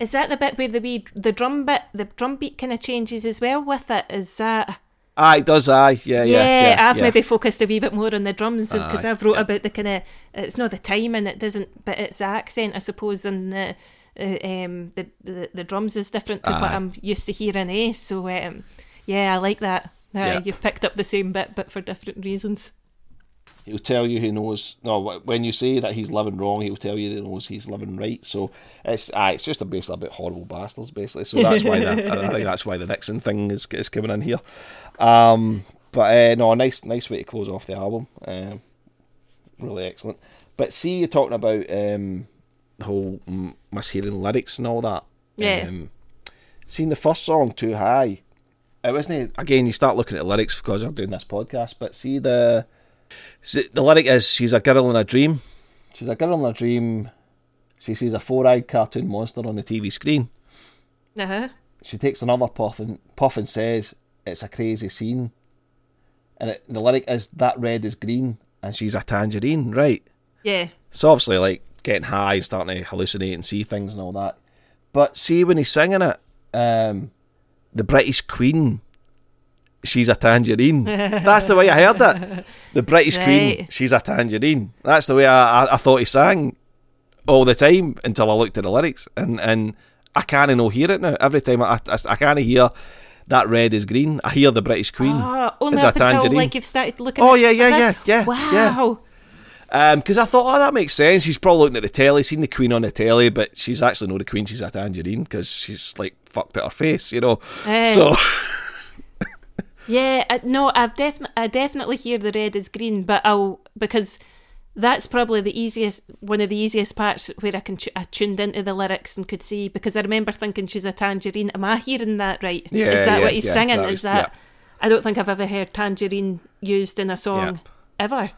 Is that the bit where the wee, the drum bit, the drum beat kind of changes as well with it? Is that? aye, it does aye, yeah, yeah, yeah. I've yeah. maybe focused a wee bit more on the drums because I've wrote yeah. about the kind of it's not the timing, it doesn't, but it's the accent, I suppose, and the uh, um the, the the drums is different to what I'm used to hearing. Eh, so um, yeah, I like that. Uh. You've picked up the same bit, but for different reasons. He'll tell you he knows. No, when you say that he's living wrong, he'll tell you he knows he's living right. So it's aye, it's just a basically about horrible bastards, basically. So that's why the, I think that's why the Nixon thing is is coming in here. Um, but uh, no, nice nice way to close off the album. Um, really excellent. But see, you're talking about um, whole mishearing lyrics and all that. Yeah. Um, seeing the first song, Too High, it wasn't. Again, you start looking at the lyrics because I'm doing this podcast. But see the see, the lyric is she's a girl in a dream. She's a girl in a dream. She sees a four-eyed cartoon monster on the TV screen. Uh huh. She takes another puff and puff and says, "It's a crazy scene." And it, the lyric is that red is green, and she's a tangerine, right? Yeah. So obviously, like getting high and starting to hallucinate and see things and all that. But see, when he's singing it, um, the British Queen, she's a tangerine. That's the way I heard it. The British Queen, she's a tangerine. That's the way I, I, I thought he sang all the time until I looked at the lyrics, and and I can't no hear it now. Every time I I, I can't hear that red is green. I hear the British Queen. Oh, only is a up until like you've started looking. Oh, yeah, yeah, yeah, yeah, yeah. Because I thought, oh, that makes sense. She's probably looking at the telly, seen the Queen on the telly, but she's actually not the Queen. She's a tangerine because she's like fucked at her face, you know. Eh. So Yeah, I, no, I've definitely, I definitely hear the red is green, but I'll because that's probably the easiest, one of the easiest parts where I can t- I tuned into the lyrics and could see because I remember thinking she's a tangerine. Am I hearing that right? Yeah, is that yeah, what he's yeah, singing? that is was- that? I don't think I've ever heard tangerine used in a song Yep. ever.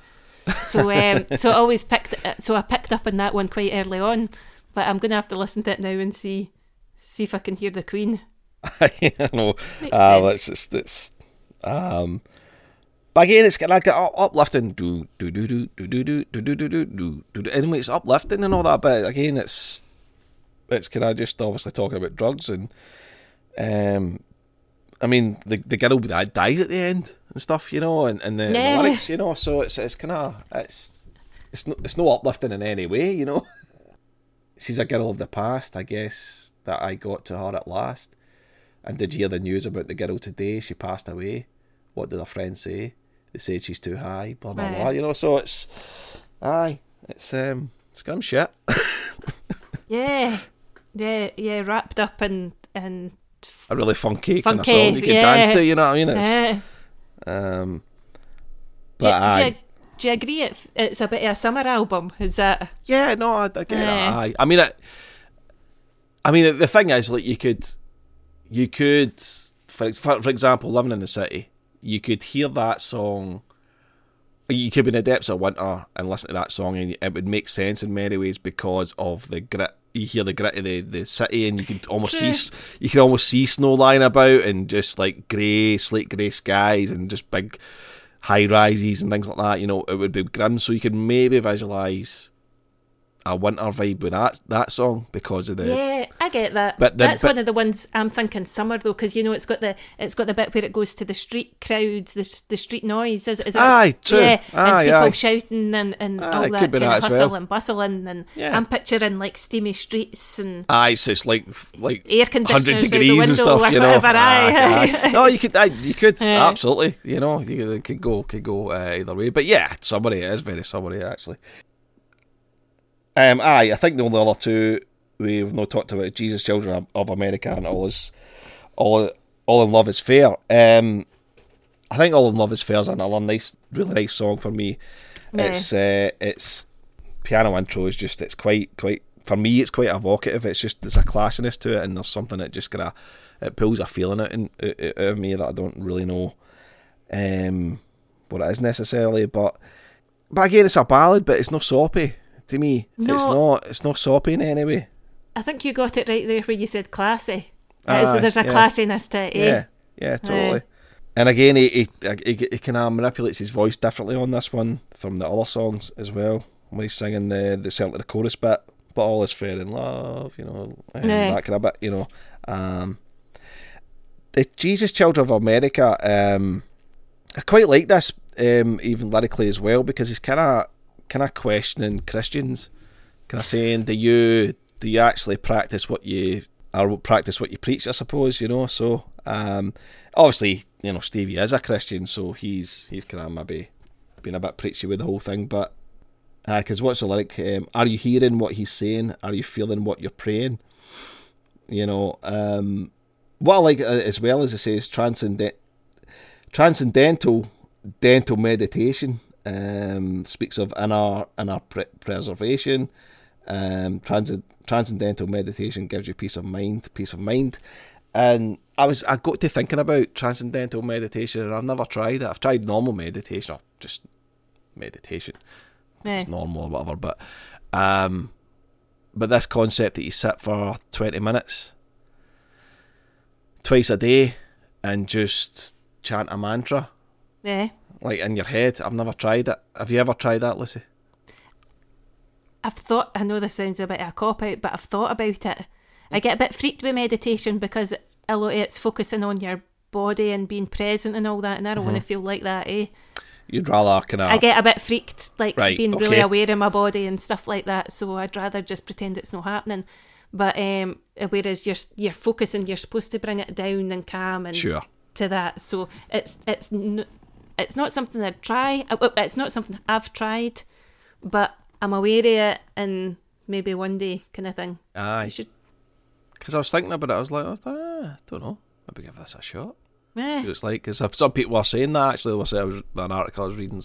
So um, so I always picked so I picked up on that one quite early on. But I'm gonna have to listen to it now and see see if I can hear the Queen. I know. Uh, it's just it's um. But again, it's like uplifting. Do do do do do do do do do do do do. do. Anyway, it's uplifting and all that. But again, it's it's kind of just obviously talking about drugs and um. I mean, the the girl that dies at the end and stuff, you know, and, and the, Yeah. the lyrics, you know. So it's it's kind of it's it's no it's no uplifting in any way, you know. She's a girl of the past, I guess, that I got to her at last. And did you hear the news about the girl today? She passed away. What did her friends say? They said she's too high, blah blah Right. blah. You know, so it's aye, it's um it's grim shit. Yeah, yeah, yeah. Wrapped up in in A really funky, kind of Funky, song you can yeah. dance to, you know what I mean? It's yeah. um Do, you- but do, do you agree it, it's a bit of a summer album? Is that Yeah, no, I, I get it. Yeah. Aye. I mean, it, I mean, the thing is, like, you could, you could, for, for example, living in the city, you could hear that song. You could be in the depths of winter and listen to that song, and it would make sense in many ways because of the grit. You hear the grit of the, the city, and you could almost True. see you can almost see snow lying about, and just like grey, slate grey skies, and just big high rises and things like that. You know, it would be grim. So you could maybe visualize a winter vibe with that that song because of the yeah? Get that. But then- That's but- one of the ones I'm thinking summer though, because you know it's got the it's got the bit where it goes to the street crowds, the the street noise. Is, is that Aye, true. Yeah, Aye, and people aye. shouting and and Aye, all that kind that of hustle well. and bustling. And Yeah. I'm picturing like steamy streets and Aye, so it's like like air conditioners hundred degrees and stuff, you know. whatever. Aye, aye. No, you could, you could absolutely, you know, you could, could go, could go uh, either way. But yeah, summary it is very summary actually. Um, aye, I think the only other two we've not talked about Jesus, Children of, America, and all is all all in love is fair. Um, I think all in love is fair is another nice, really nice song for me. Yeah. It's uh, it's piano intro is just it's quite quite for me it's quite evocative. It's just there's a classiness to it and there's something that just kind of it pulls a feeling out, in, out of me that I don't really know um, what it is necessarily. But but again, it's a ballad, but it's not soppy to me. No. It's not it's not soppy in any way. I think you got it right there where you said classy. There's a yeah. classiness to it. eh? Yeah, yeah, totally. And again, he he, he, he kind of manipulates his voice differently on this one from the other songs as well. When he's singing the the certainly the chorus bit, but all is fair in love, you know, and Yeah. that kind of bit, you know. Um, the Jesus Children of America, um, I quite like this, um, even lyrically as well, because he's kind of kind of questioning Christians, kind of saying, "Do you do you actually practice what you or practice what you preach?" I suppose you know. So um, obviously, you know, Stevie is a Christian, so he's he's kind of maybe being a bit preachy with the whole thing, but. Because what's the lyric? Um, are you hearing what he's saying? Are you feeling what you're praying? You know, um, what I like uh, as well as it says transcendent, transcendental dental meditation um, speaks of inner inner pre- preservation. Um, transcend, transcendental meditation gives you peace of mind, peace of mind. And I was I got to thinking about transcendental meditation, and I've never tried it. I've tried normal meditation, or just meditation, Yeah. it's normal or whatever. But um, but this concept that you sit for twenty minutes twice a day and just chant a mantra Yeah. like in your head. I've never tried it. Have you ever tried that, Lucy? I've thought, I know this sounds a bit of a cop out, but I've thought about it. I get a bit freaked with meditation because a lot of it's focusing on your body and being present and all that, and I don't want to feel like that, eh? You'd rather kind I of get a bit freaked, like Right, being really aware of my body and stuff like that. So I'd rather just pretend it's not happening. But um, whereas you're you're focusing, you're supposed to bring it down and calm and sure. to that. So it's it's n- it's not something I'd try. uh, It's not something I've tried, but I'm aware of it, and maybe one day kind of thing. You Aye, should. because I was thinking about it. I was like, I, ah, I don't know. Maybe give this a shot. Yeah. See it's like because some people were saying that actually. There was there was an article I was reading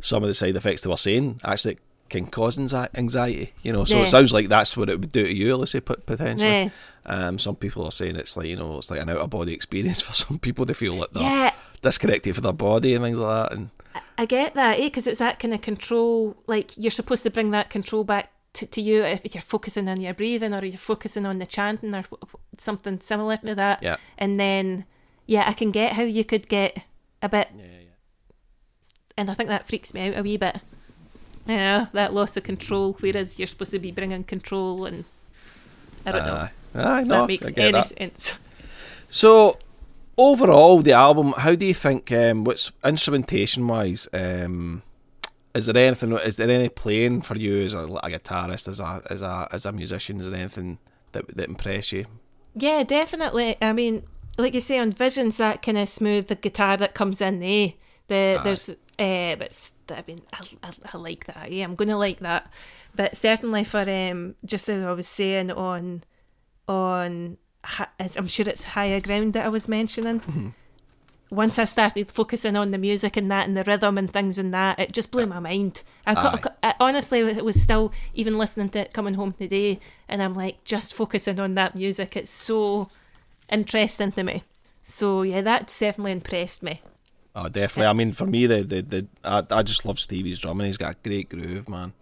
some of the side effects they were saying actually can cause anxiety. You know, so Yeah. it sounds like that's what it would do to you, let's say, potentially. Yeah. Um, some people are saying it's like you know, it's like an out of body experience for some people. They feel like they're disconnected from their body and things like that. And I get that, eh? Because it's that kind of control. Like you're supposed to bring that control back to, to you if you're focusing on your breathing or you're focusing on the chanting or something similar to that. yeah, And then, yeah, I can get how you could get a bit, yeah, yeah. and I think that freaks me out a wee bit. Yeah, that loss of control, whereas you're supposed to be bringing control, and I don't know Aye. Aye, if no, that I makes any that. sense. So overall, the album, how do you think? Um, what's instrumentation wise? Um, is there anything? Is there any playing for you as a, a guitarist, as a as a as a musician? Is there anything that that impress you? Yeah, definitely. I mean, like you say on Visions, that kind of smooth the guitar that comes in. Eh, the there's uh, but I mean, I, I, I like that. Yeah, I'm gonna like that. But certainly for um, just as I was saying on on, I'm sure it's higher ground that I was mentioning. Once I started focusing on the music and that and the rhythm and things and that, it just blew my mind. I, got, I honestly it was still even listening to it coming home today, and I'm like just focusing on that music. It's so interesting to me. So yeah, that certainly impressed me. Oh, definitely. I mean, for me, the the, the I, I just love Stevie's drumming. He's got a great groove, man.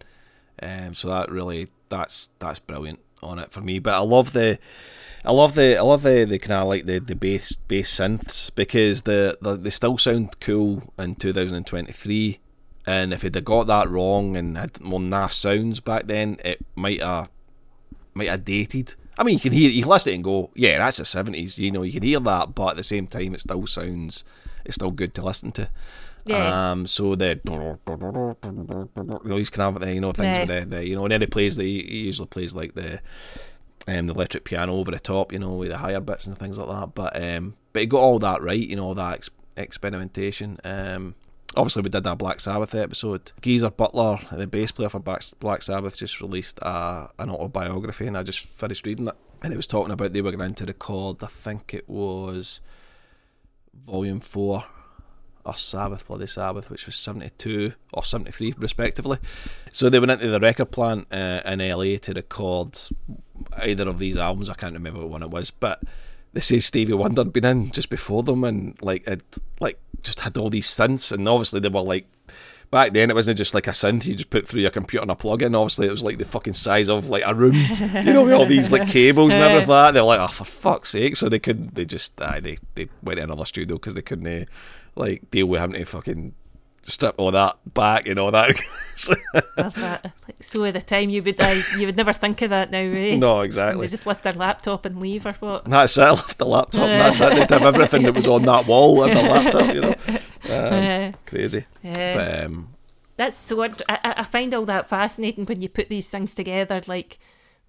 Um, so that really that's that's brilliant on it for me. But I love the, I love the I love the, the kind of like the, the bass bass synths because the, the they still sound cool in 2023. And if they'd got that wrong and had more naff sounds back then, it might have might have dated. I mean, you can hear you can listen it and go, yeah, that's the seventies. You know, you can hear that, but at the same time, it still sounds it's still good to listen to. Yeah. Um. So the you know he's kind of you know things Yeah. with the, the you know and then he plays the he usually plays like the um the electric piano over the top you know with the higher bits and things like that. But um but he got all that right you know all that ex- experimentation. Um. Obviously, we did that Black Sabbath episode. Geezer Butler, the bass player for Black Sabbath, just released uh, an autobiography, and I just finished reading it. And it was talking about they were going to record, I think it was Volume 4 or Sabbath, Bloody Sabbath, which was 72 or 73, respectively. So they went into the record plant uh, in LA to record either of these albums. I can't remember what one it was, but they say Stevie Wonder had been in just before them and like had like just had all these synths and obviously they were like back then it wasn't just like a synth you just put through your computer and a plug in. Obviously it was like the fucking size of like a room. You know with all these like cables and everything they're like oh for fuck's sake. So they couldn't they just uh, they they went to another studio because they couldn't uh, like deal with having to fucking strip all that back and all that that. Like, so at the time you would uh, you would never think of that now, eh? no exactly They just lift their laptop and leave or what? And that's it. I left the laptop. And that's it. They'd have everything that was on that wall in the laptop. You know, um, crazy. yeah. But um, That's so. I I find all that fascinating when you put these things together, like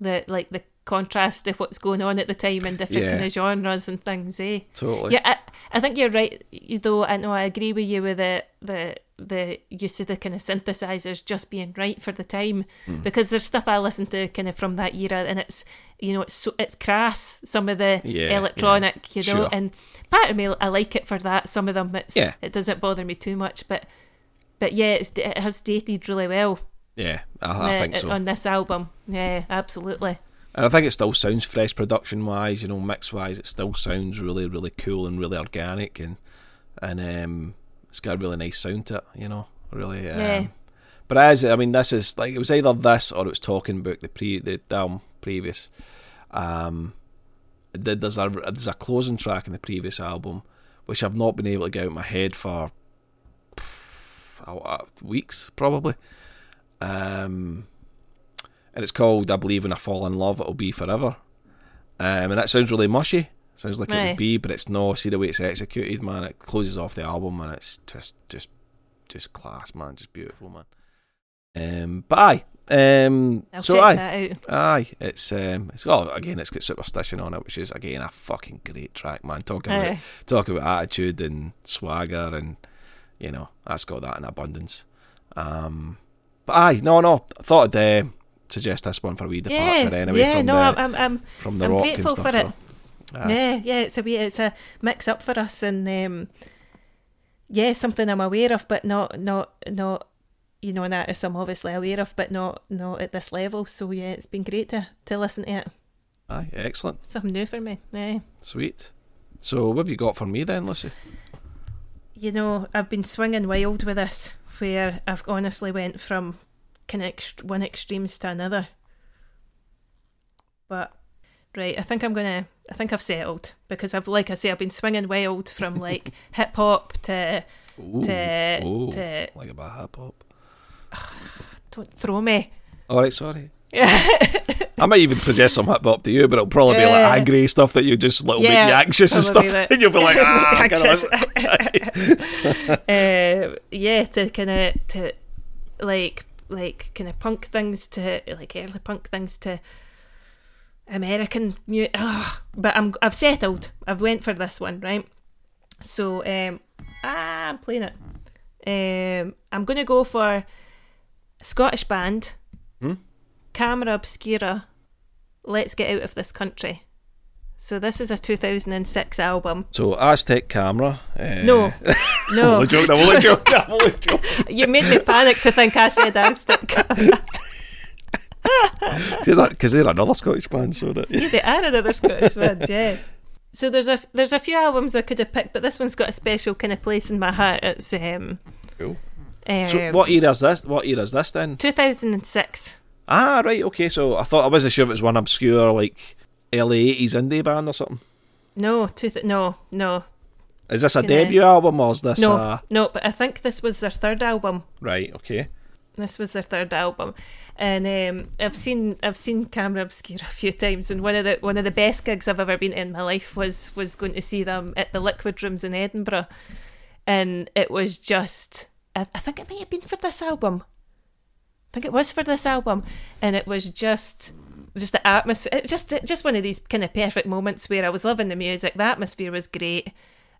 the like the contrast of what's going on at the time in different Yeah. kind of genres and things. Eh? totally. Yeah, I, I think you're right. you- Though I know I agree with you with the the the use of the kind of synthesizers just being right for the time Hmm. because there's stuff I listen to kind of from that era and it's you know it's so it's crass some of the Yeah, electronic you know Sure. and part of me I like it for that some of them it's Yeah. it doesn't bother me too much but but yeah it's it has dated really well Yeah, I, I uh, think so. on this album yeah absolutely And I think it still sounds fresh production wise, you know, mix wise. It still sounds really, really cool and really organic, and and um, it's got a really nice sound to it, you know, really. Um, Yeah. But as I mean, this is like it was either this or it was talking about the pre the album previous. Um, there's a there's a closing track in the previous album, which I've not been able to get out of my head for weeks probably. Um, and it's called "I Believe When I Fall in Love, It'll Be Forever." Um, and that sounds really mushy. Sounds like it would be, but it's not. See the way it's executed, man. It closes off the album, and it's just, just, just class, man. Just beautiful, man. Um, but aye, um, I'll so aye, aye, it's um, it's oh again, it's got Superstition on it, which is again a fucking great track, man. Talking about Aye. talk about attitude and swagger and you know that's got that in abundance um but aye no no i thought i'd uh, suggest this one for a wee departure yeah anyway yeah from no the I'm, I'm, I'm from the I'm rock grateful and stuff for it. so. Yeah, yeah, it's a wee, it's a mix up for us, and um, yeah, something I'm aware of, but not not not you know, an artist I'm obviously aware of, but not not at this level. So yeah, it's been great to to listen to it. Aye, excellent. Something new for me. Yeah. Sweet. So, what have you got for me then, Lucy? You know, I've been swinging wild with this, where I've honestly went from kind of ext- one extremes to another. But right, I think I'm gonna. I think I've settled because I've, like I say, I've been swinging wild from like hip hop to Ooh, to ooh, to. like a bad hip hop. Don't throw me. All right, sorry. Yeah. I might even suggest some hip hop to you, but it'll probably be like angry stuff that you just little Yeah, make you anxious and stuff, that. and you'll be like, ah, Anxious. uh, yeah, to kind of to like like kind of punk things to like early punk things to American music. but I'm I've settled. I've went for this one right. So um, ah, I'm playing it. Um, I'm gonna go for Scottish band, Hmm? Camera Obscura. Let's get out of this country. So this is a 2006 album. So Aztec camera. Uh, No, I'm no. only joking. I'm only joking. I'm only joking. You made me panic to think I said Aztec. Camera. See that because they're another Scottish band, so that yeah, they are another Scottish band, yeah. So there's a there's a few albums I could have picked, but this one's got a special kind of place in my heart. It's um, cool. um So what era is this? What era is this then? 2006. Ah, right. Okay. So I thought I wasn't sure if it was one obscure like early '80s indie band or something. No, two th- no, no, Is this a debut album or is this no, a no. But I think this was their third album. right? Okay. This was their third album, and um, I've seen I've seen Camera Obscura a few times, and one of the one of the best gigs I've ever been in my life was was going to see them at the Liquid Rooms in Edinburgh, and it was just I, I think it might have been for this album. I think it was for this album, and it was just just the atmosphere. Just just one of these kind of perfect moments where I was loving the music. The atmosphere was great.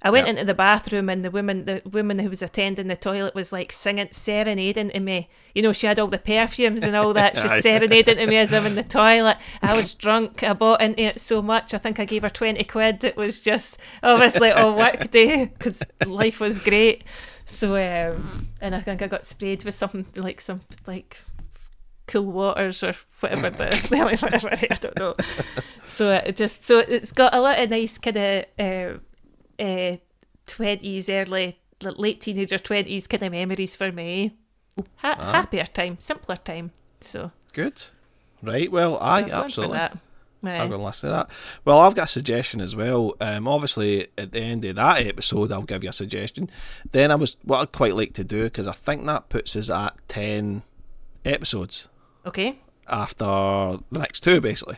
I went Yep. into the bathroom and the woman the woman who was attending the toilet was like singing serenading to me. You know, she had all the perfumes and all that. She's serenading to me as I'm in the toilet. I was drunk. I bought into it so much. I think I gave her twenty quid. It was just obviously a work day because life was great. So um, and I think I got sprayed with something like some like cool waters or whatever the whatever I don't know. So it just so it's got a lot of nice kind of uh, twenties, early late teenager twenties kind of memories for me. Ha- Ah. Happier time, simpler time. So Good. Right. Well, so for absolutely. that. I'm going to listen to that. Well, I've got a suggestion as well. Um, obviously, at the end of that episode, I'll give you a suggestion. Then I was what I'd quite like to do because I think that puts us at ten episodes Okay. after the next two, basically.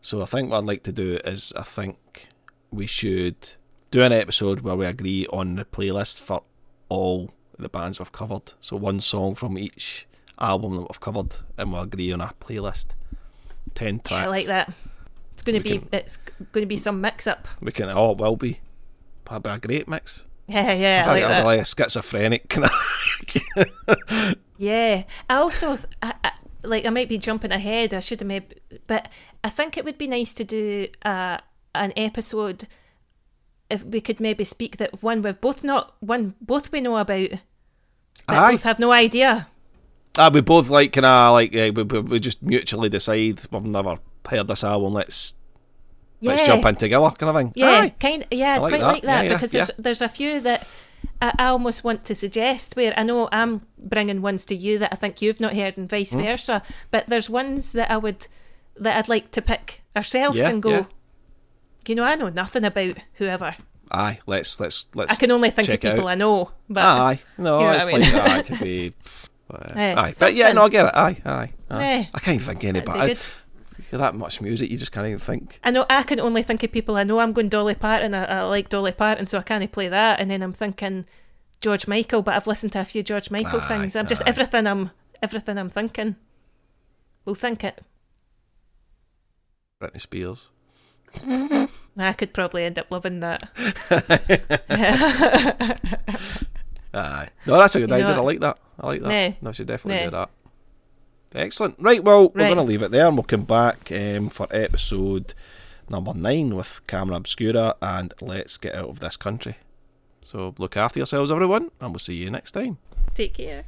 So I think what I'd like to do is I think we should do an episode where we agree on the playlist for all the bands we've covered. So one song from each album that we've covered, and we'll agree on a playlist. Ten tracks. I like that. It's going to We be can- it's going to be some mix up. We can. Oh, it will be. Be a great mix. Yeah, yeah, I like be that. like a schizophrenic kind of. Yeah. I also th- I, I, like I might be jumping ahead. I should have maybe, but I think it would be nice to do uh, an episode if we could maybe speak that one we've both not one both we know about. But both have no idea. Ah, we both like kind of like uh, we, we, just mutually decide we've never heard this album. Let's Yeah. let's jump in together, kind of thing. Yeah, Aye. kind. Yeah, I'd like quite that. like that Yeah, yeah, because there's there's a few that I, I almost want to suggest where I know I'm bringing ones to you that I think you've not heard and vice Hmm. versa. But there's ones that I would that I'd like to pick ourselves Yeah, and go. yeah. You know, I know nothing about whoever. Aye, let's let's let's. I can only think of people out. I know. But aye, no, You know it's I mean? like aye, it could be. Uh, aye, but yeah, no, I get it. Aye, aye. aye. Eh, I can't even think anybody. That much music, you just can't even think. I know I can only think of people I know. I'm going Dolly Parton. I, I like Dolly Parton, so I can't play that. And then I'm thinking George Michael, but I've listened to a few George Michael Aye, things. I'm just everything. I'm everything. I'm thinking. We'll think it. Britney Spears. I could probably end up loving that. Aye. No, that's a good You idea. I like that. I like that. No, I should definitely do that. Excellent. Right, well, right. we're going to leave it there and we'll come back um, for episode number nine with Camera Obscura and Let's Get Out of This Country. So look after yourselves, everyone, and we'll see you next time. Take care.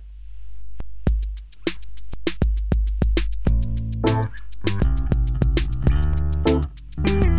Mm-hmm.